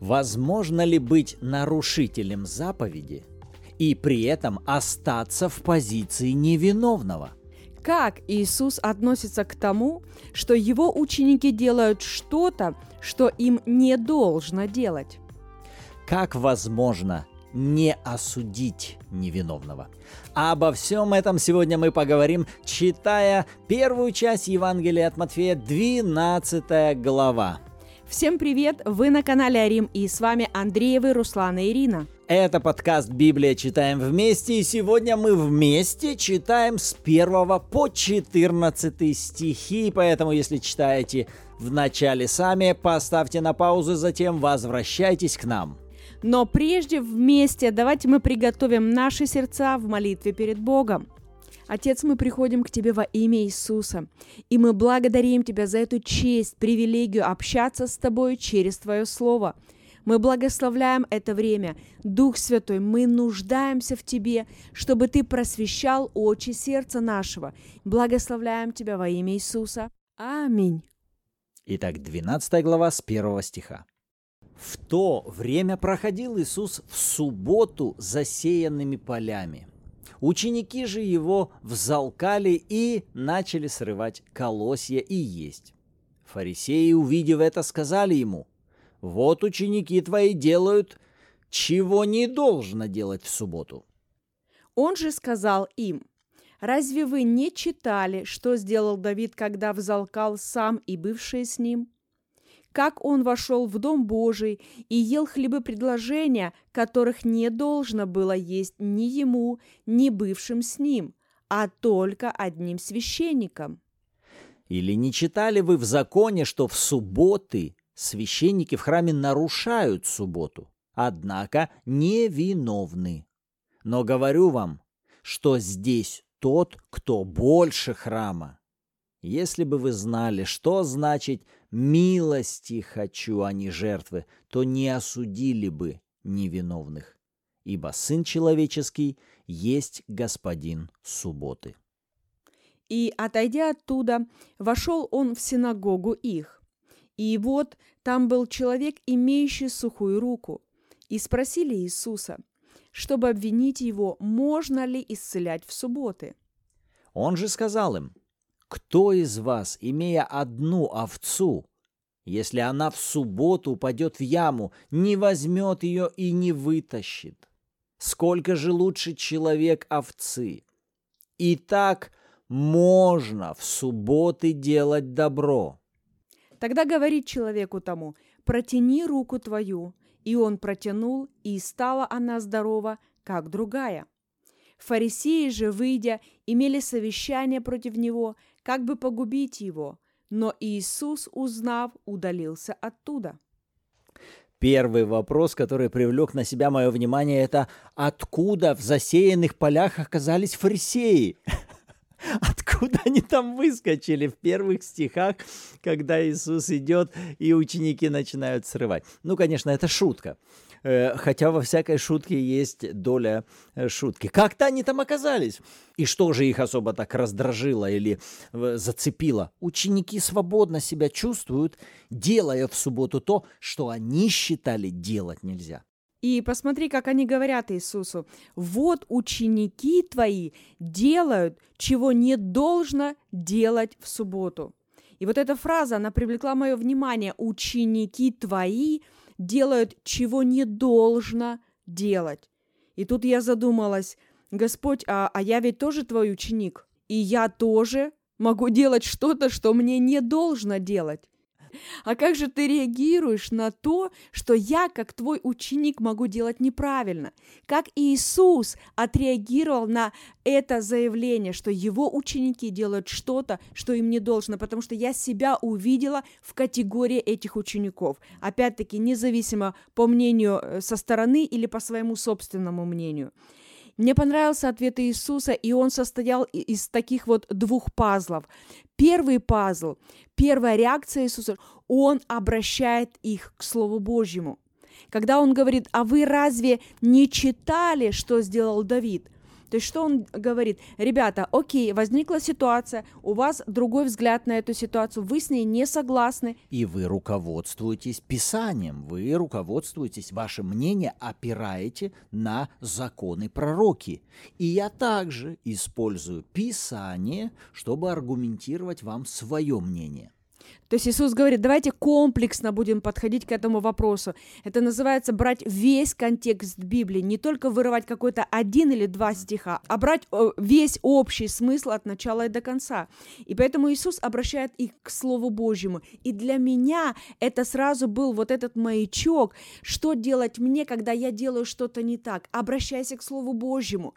Возможно ли быть нарушителем заповеди и при этом остаться в позиции невиновного? Как Иисус относится к тому, что его ученики делают что-то, что им не должно делать? Как возможно не осудить невиновного? Обо всем этом сегодня мы поговорим, читая первую часть Евангелия от Матфея, 12 глава. Всем привет! Вы на канале Арим и с вами Андреевы, Руслан и Ирина. Это подкаст «Библия. Читаем вместе» и сегодня мы вместе читаем с 1 по 14 стихи, поэтому если читаете в начале сами, поставьте на паузу, затем возвращайтесь к нам. Но прежде вместе давайте мы приготовим наши сердца в молитве перед Богом. Отец, мы приходим к Тебе во имя Иисуса, и мы благодарим Тебя за эту честь, привилегию общаться с Тобой через Твое Слово. Мы благословляем это время. Дух Святой, мы нуждаемся в Тебе, чтобы Ты просвещал очи сердца нашего. Благословляем Тебя во имя Иисуса. Аминь. Итак, 12 глава с 1 стиха. В то время проходил Иисус в субботу засеянными полями – Ученики же его взалкали и начали срывать колосья и есть. Фарисеи, увидев это, сказали ему, «Вот ученики твои делают, чего не должно делать в субботу». Он же сказал им, «Разве вы не читали, что сделал Давид, когда взалкал сам и бывшие с ним?» Как он вошел в Дом Божий и ел хлебы предложения, которых не должно было есть ни ему, ни бывшим с ним, а только одним священником. Или не читали вы в законе, что в субботы священники в храме нарушают субботу, однако невиновны? Но говорю вам, что здесь тот, кто больше храма. Если бы вы знали, что значит «милости хочу, а не жертвы», то не осудили бы невиновных, ибо Сын Человеческий есть Господин субботы. И, отойдя оттуда, вошел он в синагогу их. И вот там был человек, имеющий сухую руку. И спросили Иисуса, чтобы обвинить его, можно ли исцелять в субботы. Он же сказал им – кто из вас, имея одну овцу, если она в субботу упадет в яму, не возьмет ее и не вытащит? Сколько же лучше человек овцы? И так можно в субботы делать добро. Тогда говорит человеку тому, протяни руку твою. И он протянул, и стала она здорова, как другая. Фарисеи же, выйдя, имели совещание против него, как бы погубить его, но Иисус, узнав, удалился оттуда. Первый вопрос, который привлек на себя мое внимание, это откуда в засеянных полях оказались фарисеи? Откуда они там выскочили в первых стихах, когда Иисус идет и ученики начинают срывать? Ну, конечно, это шутка. Э, хотя во всякой шутке есть доля э, шутки. Как-то они там оказались. И что же их особо так раздражило или э, зацепило? Ученики свободно себя чувствуют, делая в субботу то, что они считали делать нельзя. И посмотри, как они говорят Иисусу. Вот ученики твои делают, чего не должно делать в субботу. И вот эта фраза, она привлекла мое внимание. Ученики твои делают, чего не должно делать. И тут я задумалась, Господь, а, а я ведь тоже твой ученик, и я тоже могу делать что-то, что мне не должно делать. А как же ты реагируешь на то, что я, как твой ученик, могу делать неправильно? Как Иисус отреагировал на это заявление, что его ученики делают что-то, что им не должно, потому что я себя увидела в категории этих учеников. Опять-таки, независимо по мнению э, со стороны или по своему собственному мнению. Мне понравился ответ Иисуса, и он состоял из таких вот двух пазлов. Первый пазл, первая реакция Иисуса, он обращает их к Слову Божьему. Когда он говорит, а вы разве не читали, что сделал Давид? То есть что он говорит? Ребята, окей, возникла ситуация, у вас другой взгляд на эту ситуацию, вы с ней не согласны. И вы руководствуетесь Писанием, вы руководствуетесь, ваше мнение опираете на законы пророки. И я также использую Писание, чтобы аргументировать вам свое мнение. То есть Иисус говорит, давайте комплексно будем подходить к этому вопросу. Это называется брать весь контекст Библии, не только вырывать какой-то один или два стиха, а брать э, весь общий смысл от начала и до конца. И поэтому Иисус обращает их к Слову Божьему. И для меня это сразу был вот этот маячок, что делать мне, когда я делаю что-то не так. Обращайся к Слову Божьему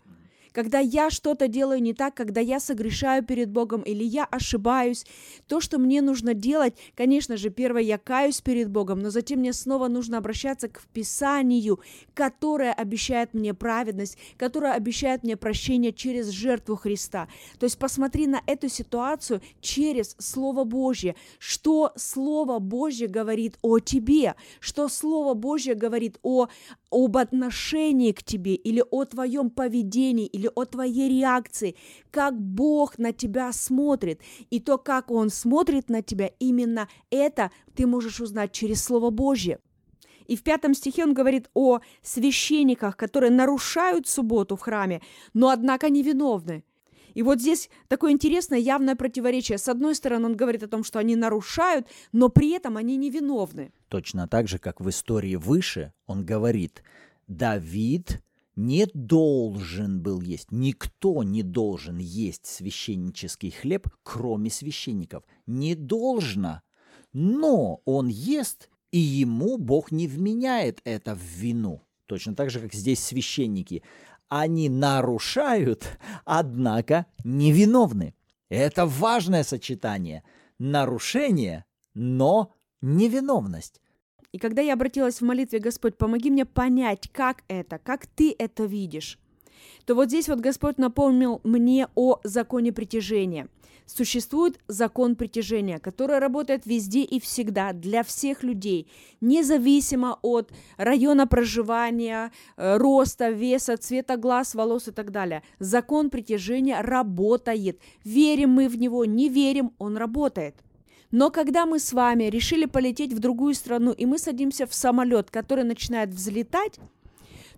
когда я что-то делаю не так, когда я согрешаю перед Богом или я ошибаюсь, то, что мне нужно делать, конечно же, первое, я каюсь перед Богом, но затем мне снова нужно обращаться к Писанию, которое обещает мне праведность, которое обещает мне прощение через жертву Христа. То есть посмотри на эту ситуацию через Слово Божье, что Слово Божье говорит о тебе, что Слово Божье говорит о, об отношении к тебе или о твоем поведении или о твоей реакции, как Бог на тебя смотрит. И то, как Он смотрит на тебя, именно это ты можешь узнать через Слово Божье. И в пятом стихе он говорит о священниках, которые нарушают субботу в храме, но однако невиновны. И вот здесь такое интересное явное противоречие. С одной стороны, он говорит о том, что они нарушают, но при этом они невиновны. Точно так же, как в истории выше, он говорит, Давид не должен был есть, никто не должен есть священнический хлеб, кроме священников. Не должно. Но он ест, и ему Бог не вменяет это в вину. Точно так же, как здесь священники. Они нарушают, однако невиновны. Это важное сочетание. Нарушение, но невиновность. И когда я обратилась в молитве, Господь, помоги мне понять, как это, как ты это видишь, то вот здесь вот Господь напомнил мне о законе притяжения. Существует закон притяжения, который работает везде и всегда для всех людей, независимо от района проживания, э, роста, веса, цвета глаз, волос и так далее. Закон притяжения работает. Верим мы в него, не верим, он работает. Но когда мы с вами решили полететь в другую страну, и мы садимся в самолет, который начинает взлетать,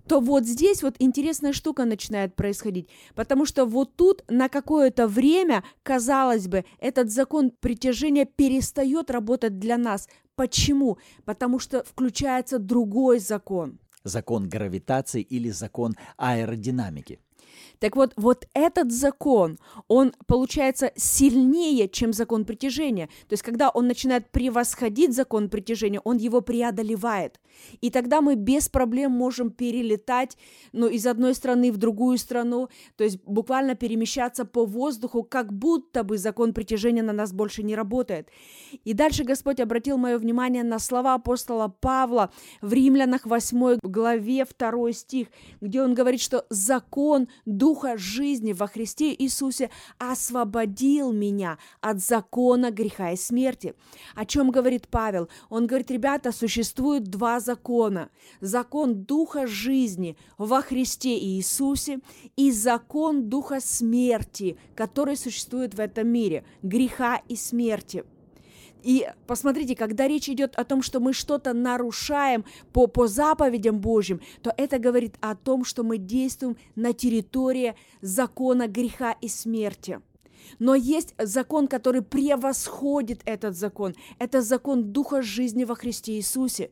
то вот здесь вот интересная штука начинает происходить, потому что вот тут на какое-то время, казалось бы, этот закон притяжения перестает работать для нас. Почему? Потому что включается другой закон. Закон гравитации или закон аэродинамики. Так вот, вот этот закон, он получается сильнее, чем закон притяжения. То есть, когда он начинает превосходить закон притяжения, он его преодолевает. И тогда мы без проблем можем перелетать ну, из одной страны в другую страну, то есть буквально перемещаться по воздуху, как будто бы закон притяжения на нас больше не работает. И дальше Господь обратил мое внимание на слова апостола Павла в Римлянах 8 главе 2 стих, где он говорит, что закон Духа жизни во Христе Иисусе освободил меня от закона греха и смерти. О чем говорит Павел? Он говорит, ребята, существует два закона. Закон Духа жизни во Христе Иисусе и закон Духа смерти, который существует в этом мире, греха и смерти. И посмотрите, когда речь идет о том, что мы что-то нарушаем по, по заповедям Божьим, то это говорит о том, что мы действуем на территории закона греха и смерти. Но есть закон, который превосходит этот закон. Это закон Духа жизни во Христе Иисусе.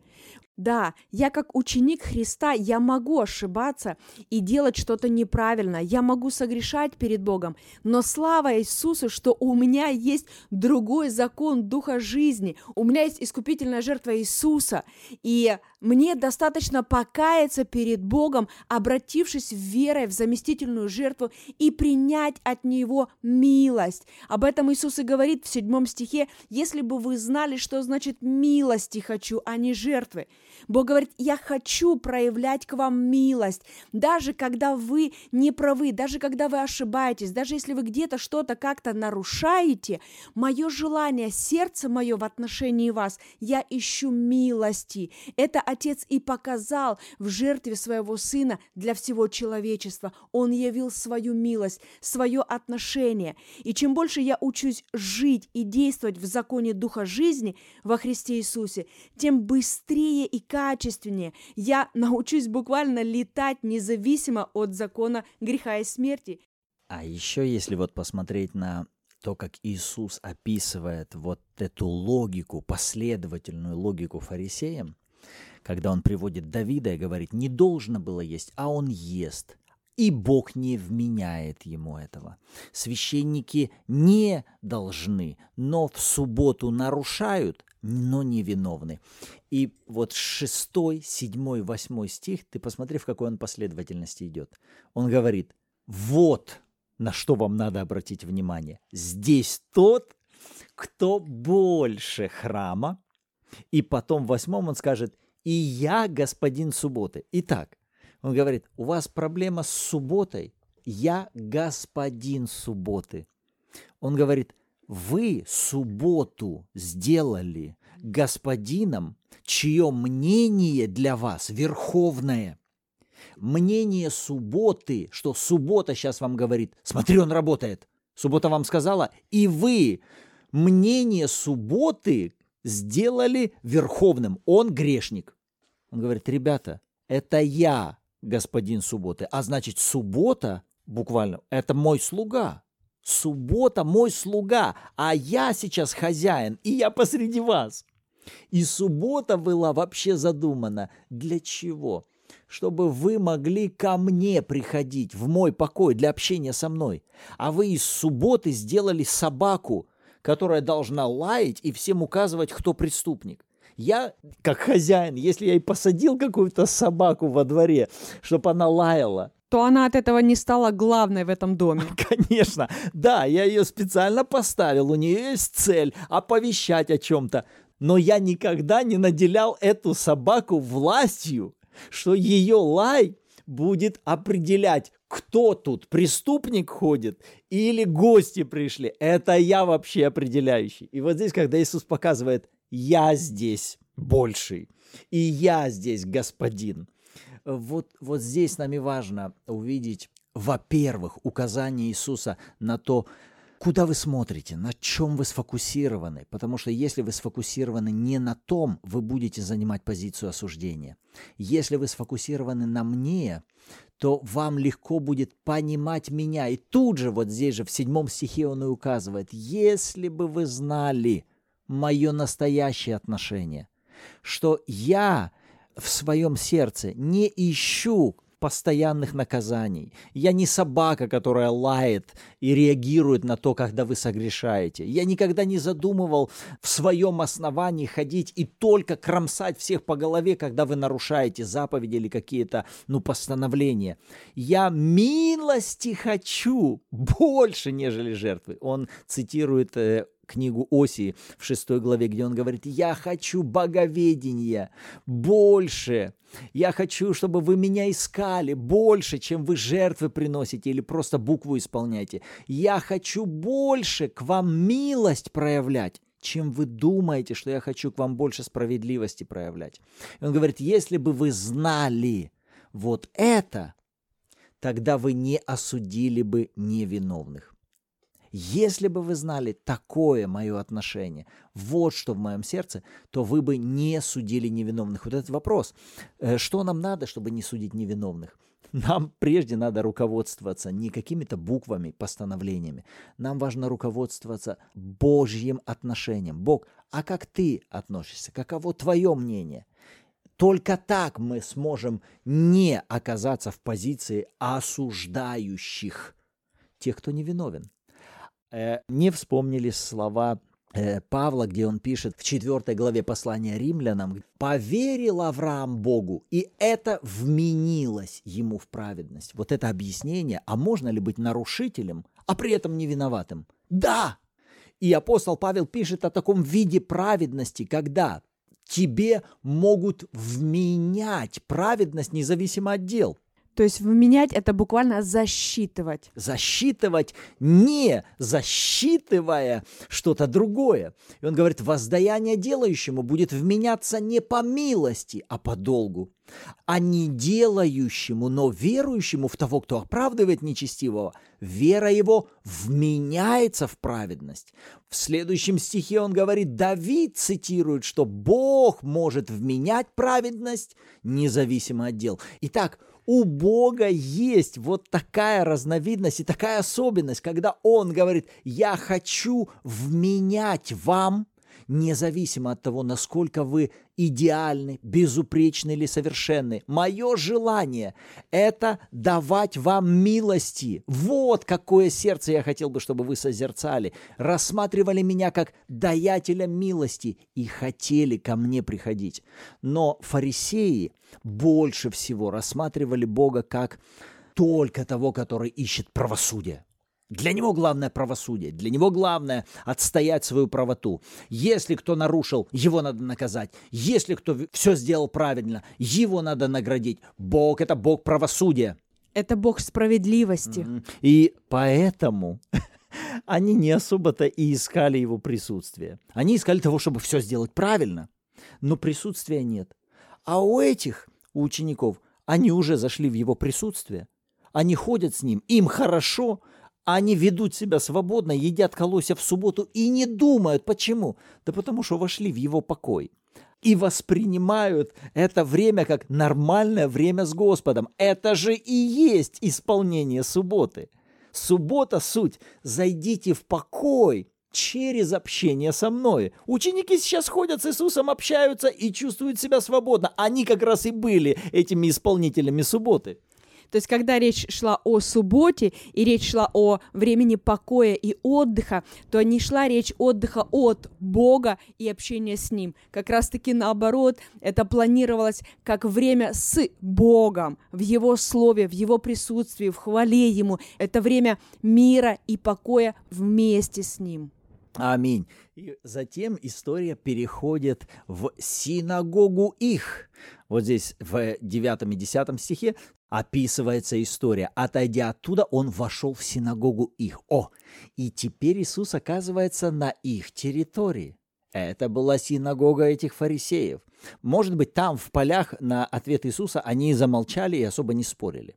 Да, я как ученик Христа, я могу ошибаться и делать что-то неправильно, я могу согрешать перед Богом, но слава Иисусу, что у меня есть другой закон Духа жизни, у меня есть искупительная жертва Иисуса, и мне достаточно покаяться перед Богом, обратившись верой в заместительную жертву и принять от Него милость. Об этом Иисус и говорит в седьмом стихе, «Если бы вы знали, что значит милости хочу, а не жертвы». Бог говорит, я хочу проявлять к вам милость, даже когда вы не правы, даже когда вы ошибаетесь, даже если вы где-то что-то как-то нарушаете, мое желание, сердце мое в отношении вас, я ищу милости. Это Отец и показал в жертве своего Сына для всего человечества. Он явил свою милость, свое отношение. И чем больше я учусь жить и действовать в законе Духа жизни во Христе Иисусе, тем быстрее и качественнее я научусь буквально летать независимо от закона греха и смерти. А еще если вот посмотреть на то, как Иисус описывает вот эту логику, последовательную логику фарисеям, когда он приводит Давида и говорит, не должно было есть, а он ест и Бог не вменяет ему этого. Священники не должны, но в субботу нарушают, но не виновны. И вот шестой, седьмой, восьмой стих, ты посмотри, в какой он последовательности идет. Он говорит, вот на что вам надо обратить внимание. Здесь тот, кто больше храма, и потом в восьмом он скажет, и я господин субботы. Итак, он говорит, у вас проблема с субботой, я господин субботы. Он говорит, вы субботу сделали господином, чье мнение для вас верховное. Мнение субботы, что суббота сейчас вам говорит, смотри, он работает. Суббота вам сказала, и вы мнение субботы сделали верховным. Он грешник. Он говорит, ребята, это я господин субботы. А значит, суббота, буквально, это мой слуга. Суббота мой слуга, а я сейчас хозяин, и я посреди вас. И суббота была вообще задумана для чего? Чтобы вы могли ко мне приходить, в мой покой, для общения со мной. А вы из субботы сделали собаку, которая должна лаять и всем указывать, кто преступник. Я, как хозяин, если я и посадил какую-то собаку во дворе, чтобы она лаяла, то она от этого не стала главной в этом доме. Конечно, да, я ее специально поставил, у нее есть цель оповещать о чем-то, но я никогда не наделял эту собаку властью, что ее лай будет определять, кто тут, преступник ходит или гости пришли. Это я вообще определяющий. И вот здесь, когда Иисус показывает, я здесь больший, и я здесь господин. Вот, вот здесь нам и важно увидеть, во-первых, указание Иисуса на то, куда вы смотрите, на чем вы сфокусированы. Потому что если вы сфокусированы не на том, вы будете занимать позицию осуждения. Если вы сфокусированы на мне, то вам легко будет понимать меня. И тут же, вот здесь же в седьмом стихе он и указывает, если бы вы знали, мое настоящее отношение, что я в своем сердце не ищу постоянных наказаний. Я не собака, которая лает и реагирует на то, когда вы согрешаете. Я никогда не задумывал в своем основании ходить и только кромсать всех по голове, когда вы нарушаете заповеди или какие-то ну, постановления. Я милости хочу больше, нежели жертвы. Он цитирует э, книгу Осии в шестой главе, где он говорит, «Я хочу боговедения больше, я хочу, чтобы вы меня искали больше, чем вы жертвы приносите или просто букву исполняете. Я хочу больше к вам милость проявлять, чем вы думаете, что я хочу к вам больше справедливости проявлять». И он говорит, если бы вы знали вот это, тогда вы не осудили бы невиновных. Если бы вы знали такое мое отношение, вот что в моем сердце, то вы бы не судили невиновных. Вот этот вопрос, э, что нам надо, чтобы не судить невиновных? Нам прежде надо руководствоваться не какими-то буквами, постановлениями. Нам важно руководствоваться Божьим отношением. Бог, а как ты относишься? Каково твое мнение? Только так мы сможем не оказаться в позиции осуждающих тех, кто невиновен. Э, не вспомнили слова э, Павла, где он пишет в 4 главе послания римлянам, «Поверил Авраам Богу, и это вменилось ему в праведность». Вот это объяснение, а можно ли быть нарушителем, а при этом не виноватым? Да! И апостол Павел пишет о таком виде праведности, когда тебе могут вменять праведность независимо от дел. То есть вменять это буквально засчитывать. Засчитывать, не засчитывая что-то другое. И он говорит, воздаяние делающему будет вменяться не по милости, а по долгу. А не делающему, но верующему в того, кто оправдывает нечестивого, вера его вменяется в праведность. В следующем стихе он говорит, Давид цитирует, что Бог может вменять праведность независимо от дел. Итак, у Бога есть вот такая разновидность и такая особенность, когда Он говорит, я хочу вменять вам независимо от того, насколько вы идеальны, безупречны или совершенны. Мое желание – это давать вам милости. Вот какое сердце я хотел бы, чтобы вы созерцали. Рассматривали меня как даятеля милости и хотели ко мне приходить. Но фарисеи больше всего рассматривали Бога как только того, который ищет правосудие. Для него главное правосудие, для него главное отстоять свою правоту. Если кто нарушил, его надо наказать. Если кто все сделал правильно, его надо наградить. Бог – это Бог правосудия. Это Бог справедливости. И поэтому они не особо-то и искали его присутствие. Они искали того, чтобы все сделать правильно, но присутствия нет. А у этих, у учеников, они уже зашли в его присутствие. Они ходят с ним, им хорошо – они ведут себя свободно, едят колосья в субботу и не думают. Почему? Да потому что вошли в его покой. И воспринимают это время как нормальное время с Господом. Это же и есть исполнение субботы. Суббота суть. Зайдите в покой через общение со мной. Ученики сейчас ходят с Иисусом, общаются и чувствуют себя свободно. Они как раз и были этими исполнителями субботы. То есть, когда речь шла о субботе и речь шла о времени покоя и отдыха, то не шла речь отдыха от Бога и общения с Ним. Как раз-таки наоборот, это планировалось как время с Богом, в Его Слове, в Его присутствии, в хвале Ему. Это время мира и покоя вместе с Ним. Аминь. И затем история переходит в синагогу их. Вот здесь в 9 и 10 стихе описывается история. Отойдя оттуда, он вошел в синагогу их. О, и теперь Иисус оказывается на их территории. Это была синагога этих фарисеев. Может быть, там, в полях, на ответ Иисуса они замолчали и особо не спорили.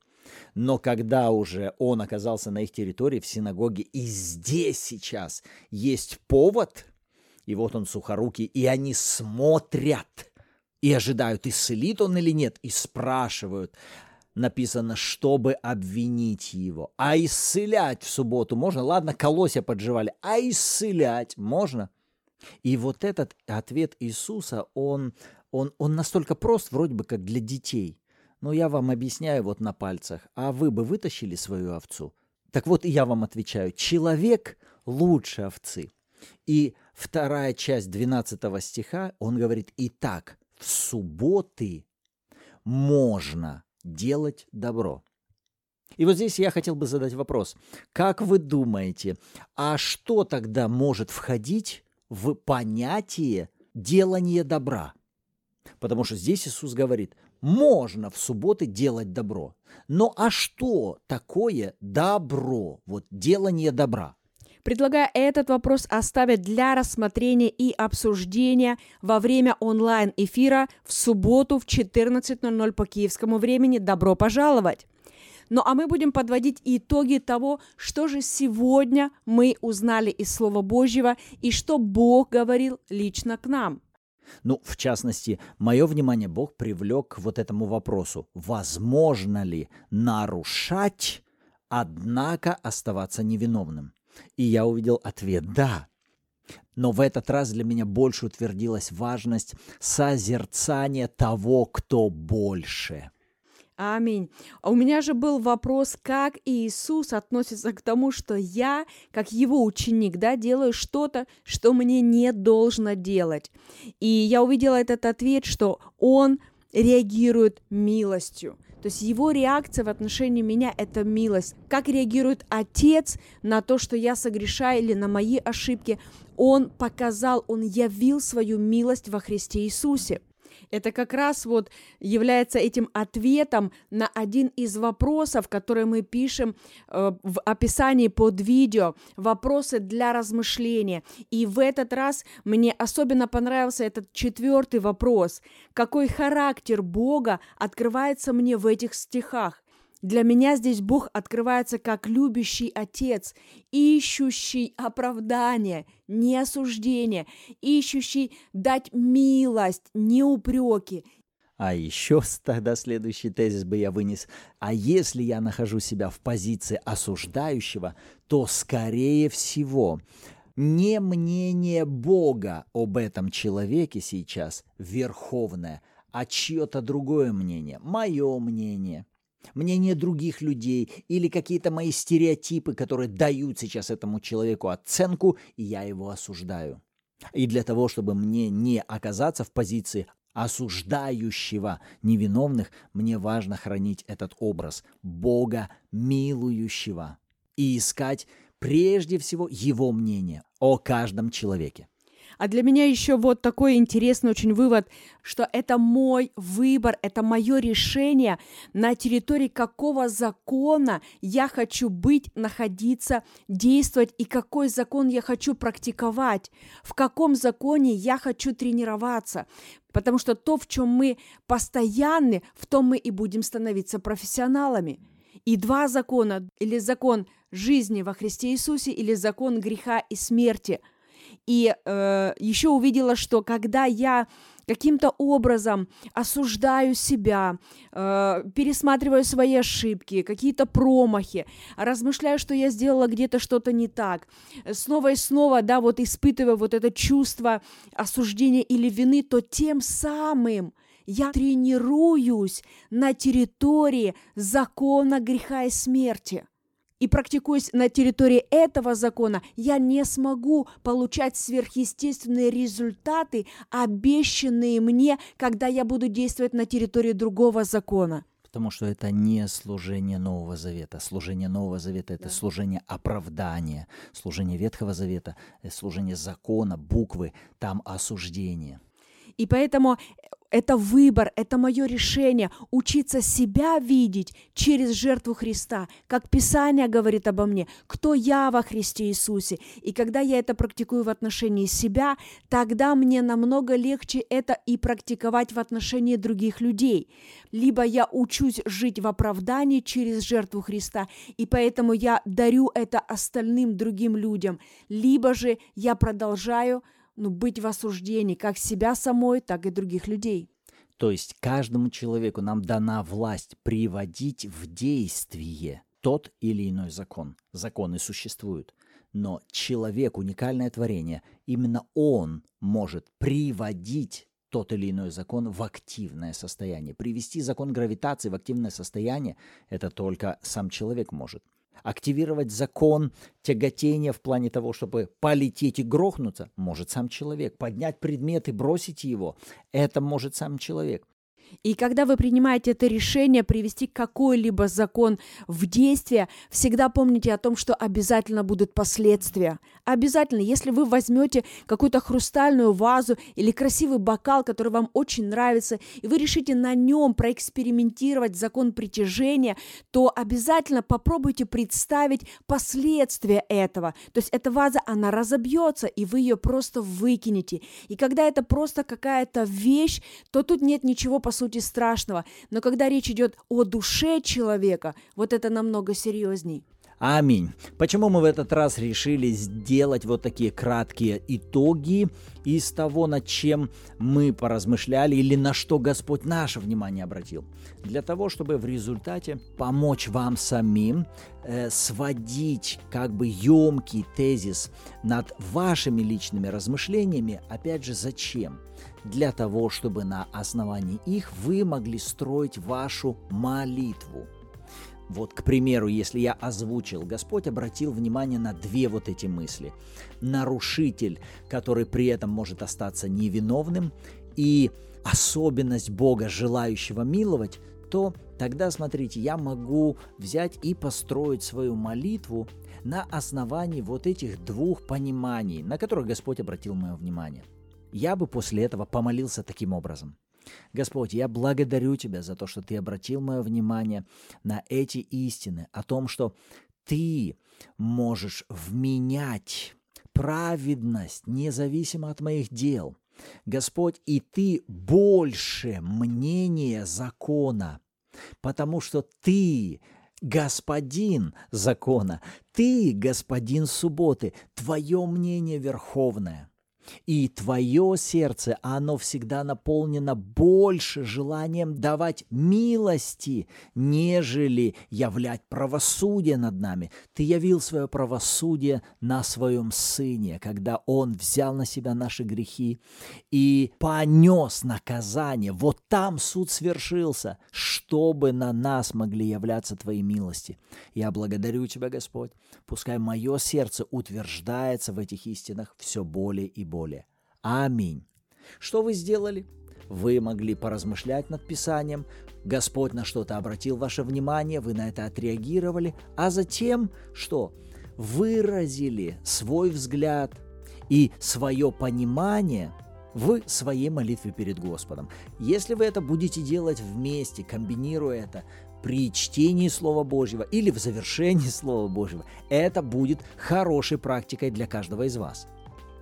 Но когда уже он оказался на их территории, в синагоге, и здесь сейчас есть повод, и вот он сухорукий, и они смотрят и ожидают, исцелит он или нет, и спрашивают, написано, чтобы обвинить его. А исцелять в субботу можно? Ладно, колосья подживали. А исцелять можно? И вот этот ответ Иисуса, он, он, он настолько прост, вроде бы как для детей. Но я вам объясняю вот на пальцах. А вы бы вытащили свою овцу? Так вот, я вам отвечаю. Человек лучше овцы. И вторая часть 12 стиха, он говорит, «Итак, в субботы можно делать добро. И вот здесь я хотел бы задать вопрос. Как вы думаете, а что тогда может входить в понятие делания добра? Потому что здесь Иисус говорит, можно в субботы делать добро. Но а что такое добро? Вот делание добра. Предлагаю этот вопрос оставить для рассмотрения и обсуждения во время онлайн-эфира в субботу в 14.00 по киевскому времени. Добро пожаловать! Ну а мы будем подводить итоги того, что же сегодня мы узнали из Слова Божьего и что Бог говорил лично к нам. Ну, в частности, мое внимание Бог привлек к вот этому вопросу. Возможно ли нарушать, однако оставаться невиновным? И я увидел ответ «да». Но в этот раз для меня больше утвердилась важность созерцания того, кто больше. Аминь. А у меня же был вопрос, как Иисус относится к тому, что я, как его ученик, да, делаю что-то, что мне не должно делать. И я увидела этот ответ, что он реагирует милостью. То есть его реакция в отношении меня – это милость. Как реагирует отец на то, что я согрешаю или на мои ошибки? Он показал, он явил свою милость во Христе Иисусе. Это как раз вот является этим ответом на один из вопросов, которые мы пишем э, в описании под видео, вопросы для размышления. И в этот раз мне особенно понравился этот четвертый вопрос. Какой характер Бога открывается мне в этих стихах? Для меня здесь Бог открывается как любящий Отец, ищущий оправдание, не осуждение, ищущий дать милость, не упреки. А еще тогда следующий тезис бы я вынес. А если я нахожу себя в позиции осуждающего, то скорее всего не мнение Бога об этом человеке сейчас верховное, а чье-то другое мнение, мое мнение – мнение других людей или какие-то мои стереотипы, которые дают сейчас этому человеку оценку, и я его осуждаю. И для того, чтобы мне не оказаться в позиции осуждающего невиновных, мне важно хранить этот образ Бога милующего и искать прежде всего Его мнение о каждом человеке. А для меня еще вот такой интересный очень вывод, что это мой выбор, это мое решение, на территории какого закона я хочу быть, находиться, действовать и какой закон я хочу практиковать, в каком законе я хочу тренироваться. Потому что то, в чем мы постоянны, в том мы и будем становиться профессионалами. И два закона, или закон жизни во Христе Иисусе, или закон греха и смерти – и э, еще увидела, что когда я каким-то образом осуждаю себя, э, пересматриваю свои ошибки, какие-то промахи, размышляю, что я сделала где-то что-то не так, снова и снова, да, вот испытываю вот это чувство осуждения или вины, то тем самым я тренируюсь на территории закона греха и смерти – и практикуясь на территории этого закона, я не смогу получать сверхъестественные результаты, обещанные мне, когда я буду действовать на территории другого закона. Потому что это не служение Нового Завета. Служение Нового Завета – это да. служение оправдания. Служение Ветхого Завета – служение закона, буквы, там осуждение. И поэтому это выбор, это мое решение учиться себя видеть через жертву Христа, как Писание говорит обо мне, кто я во Христе Иисусе. И когда я это практикую в отношении себя, тогда мне намного легче это и практиковать в отношении других людей. Либо я учусь жить в оправдании через жертву Христа, и поэтому я дарю это остальным другим людям, либо же я продолжаю ну, быть в осуждении как себя самой, так и других людей. То есть каждому человеку нам дана власть приводить в действие тот или иной закон. Законы существуют. Но человек – уникальное творение. Именно он может приводить тот или иной закон в активное состояние. Привести закон гравитации в активное состояние – это только сам человек может – активировать закон тяготения в плане того, чтобы полететь и грохнуться, может сам человек. Поднять предмет и бросить его, это может сам человек. И когда вы принимаете это решение привести какой-либо закон в действие, всегда помните о том, что обязательно будут последствия. Обязательно, если вы возьмете какую-то хрустальную вазу или красивый бокал, который вам очень нравится, и вы решите на нем проэкспериментировать закон притяжения, то обязательно попробуйте представить последствия этого. То есть эта ваза, она разобьется, и вы ее просто выкинете. И когда это просто какая-то вещь, то тут нет ничего по сути страшного, но когда речь идет о душе человека, вот это намного серьезней. Аминь. Почему мы в этот раз решили сделать вот такие краткие итоги из того, над чем мы поразмышляли или на что Господь наше внимание обратил? Для того, чтобы в результате помочь вам самим э, сводить как бы емкий тезис над вашими личными размышлениями, опять же, зачем? Для того, чтобы на основании их вы могли строить вашу молитву – вот, к примеру, если я озвучил, Господь обратил внимание на две вот эти мысли. Нарушитель, который при этом может остаться невиновным, и особенность Бога, желающего миловать, то тогда, смотрите, я могу взять и построить свою молитву на основании вот этих двух пониманий, на которых Господь обратил мое внимание. Я бы после этого помолился таким образом. Господь, я благодарю Тебя за то, что Ты обратил мое внимание на эти истины, о том, что Ты можешь вменять праведность независимо от моих дел. Господь, и Ты больше мнения закона, потому что Ты господин закона, Ты господин субботы, Твое мнение верховное. И твое сердце, оно всегда наполнено больше желанием давать милости, нежели являть правосудие над нами. Ты явил свое правосудие на своем Сыне, когда Он взял на себя наши грехи и понес наказание. Вот там суд свершился, чтобы на нас могли являться Твои милости. Я благодарю Тебя, Господь. Пускай мое сердце утверждается в этих истинах все более и более более. Аминь. Что вы сделали? Вы могли поразмышлять над Писанием, Господь на что-то обратил ваше внимание, вы на это отреагировали, а затем что? Выразили свой взгляд и свое понимание в своей молитве перед Господом. Если вы это будете делать вместе, комбинируя это, при чтении Слова Божьего или в завершении Слова Божьего, это будет хорошей практикой для каждого из вас.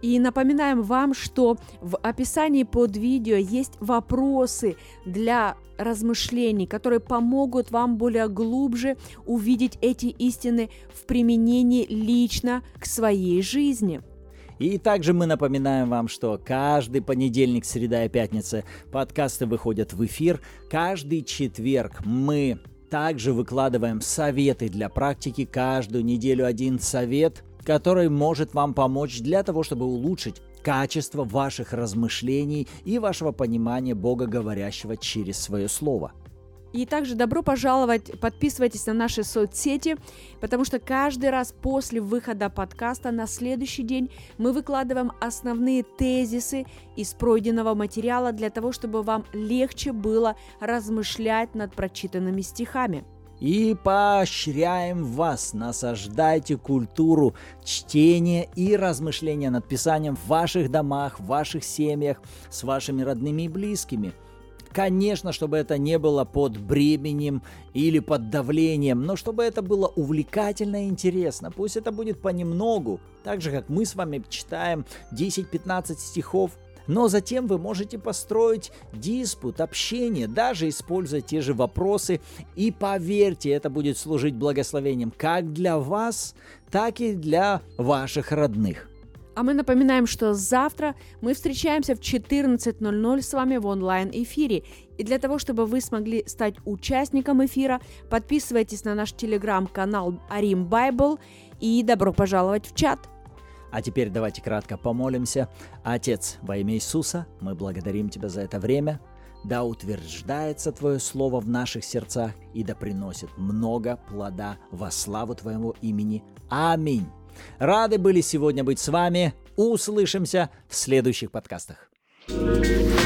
И напоминаем вам, что в описании под видео есть вопросы для размышлений, которые помогут вам более глубже увидеть эти истины в применении лично к своей жизни. И также мы напоминаем вам, что каждый понедельник, среда и пятница подкасты выходят в эфир. Каждый четверг мы также выкладываем советы для практики. Каждую неделю один совет который может вам помочь для того, чтобы улучшить качество ваших размышлений и вашего понимания Бога, говорящего через свое слово. И также добро пожаловать, подписывайтесь на наши соцсети, потому что каждый раз после выхода подкаста на следующий день мы выкладываем основные тезисы из пройденного материала для того, чтобы вам легче было размышлять над прочитанными стихами и поощряем вас, насаждайте культуру чтения и размышления над Писанием в ваших домах, в ваших семьях, с вашими родными и близкими. Конечно, чтобы это не было под бременем или под давлением, но чтобы это было увлекательно и интересно. Пусть это будет понемногу, так же, как мы с вами читаем 10-15 стихов но затем вы можете построить диспут, общение, даже используя те же вопросы. И поверьте, это будет служить благословением как для вас, так и для ваших родных. А мы напоминаем, что завтра мы встречаемся в 14.00 с вами в онлайн-эфире. И для того, чтобы вы смогли стать участником эфира, подписывайтесь на наш телеграм-канал Арим Байбл и добро пожаловать в чат. А теперь давайте кратко помолимся. Отец, во имя Иисуса, мы благодарим Тебя за это время. Да утверждается Твое Слово в наших сердцах и да приносит много плода во славу Твоему имени. Аминь. Рады были сегодня быть с вами. Услышимся в следующих подкастах. thank you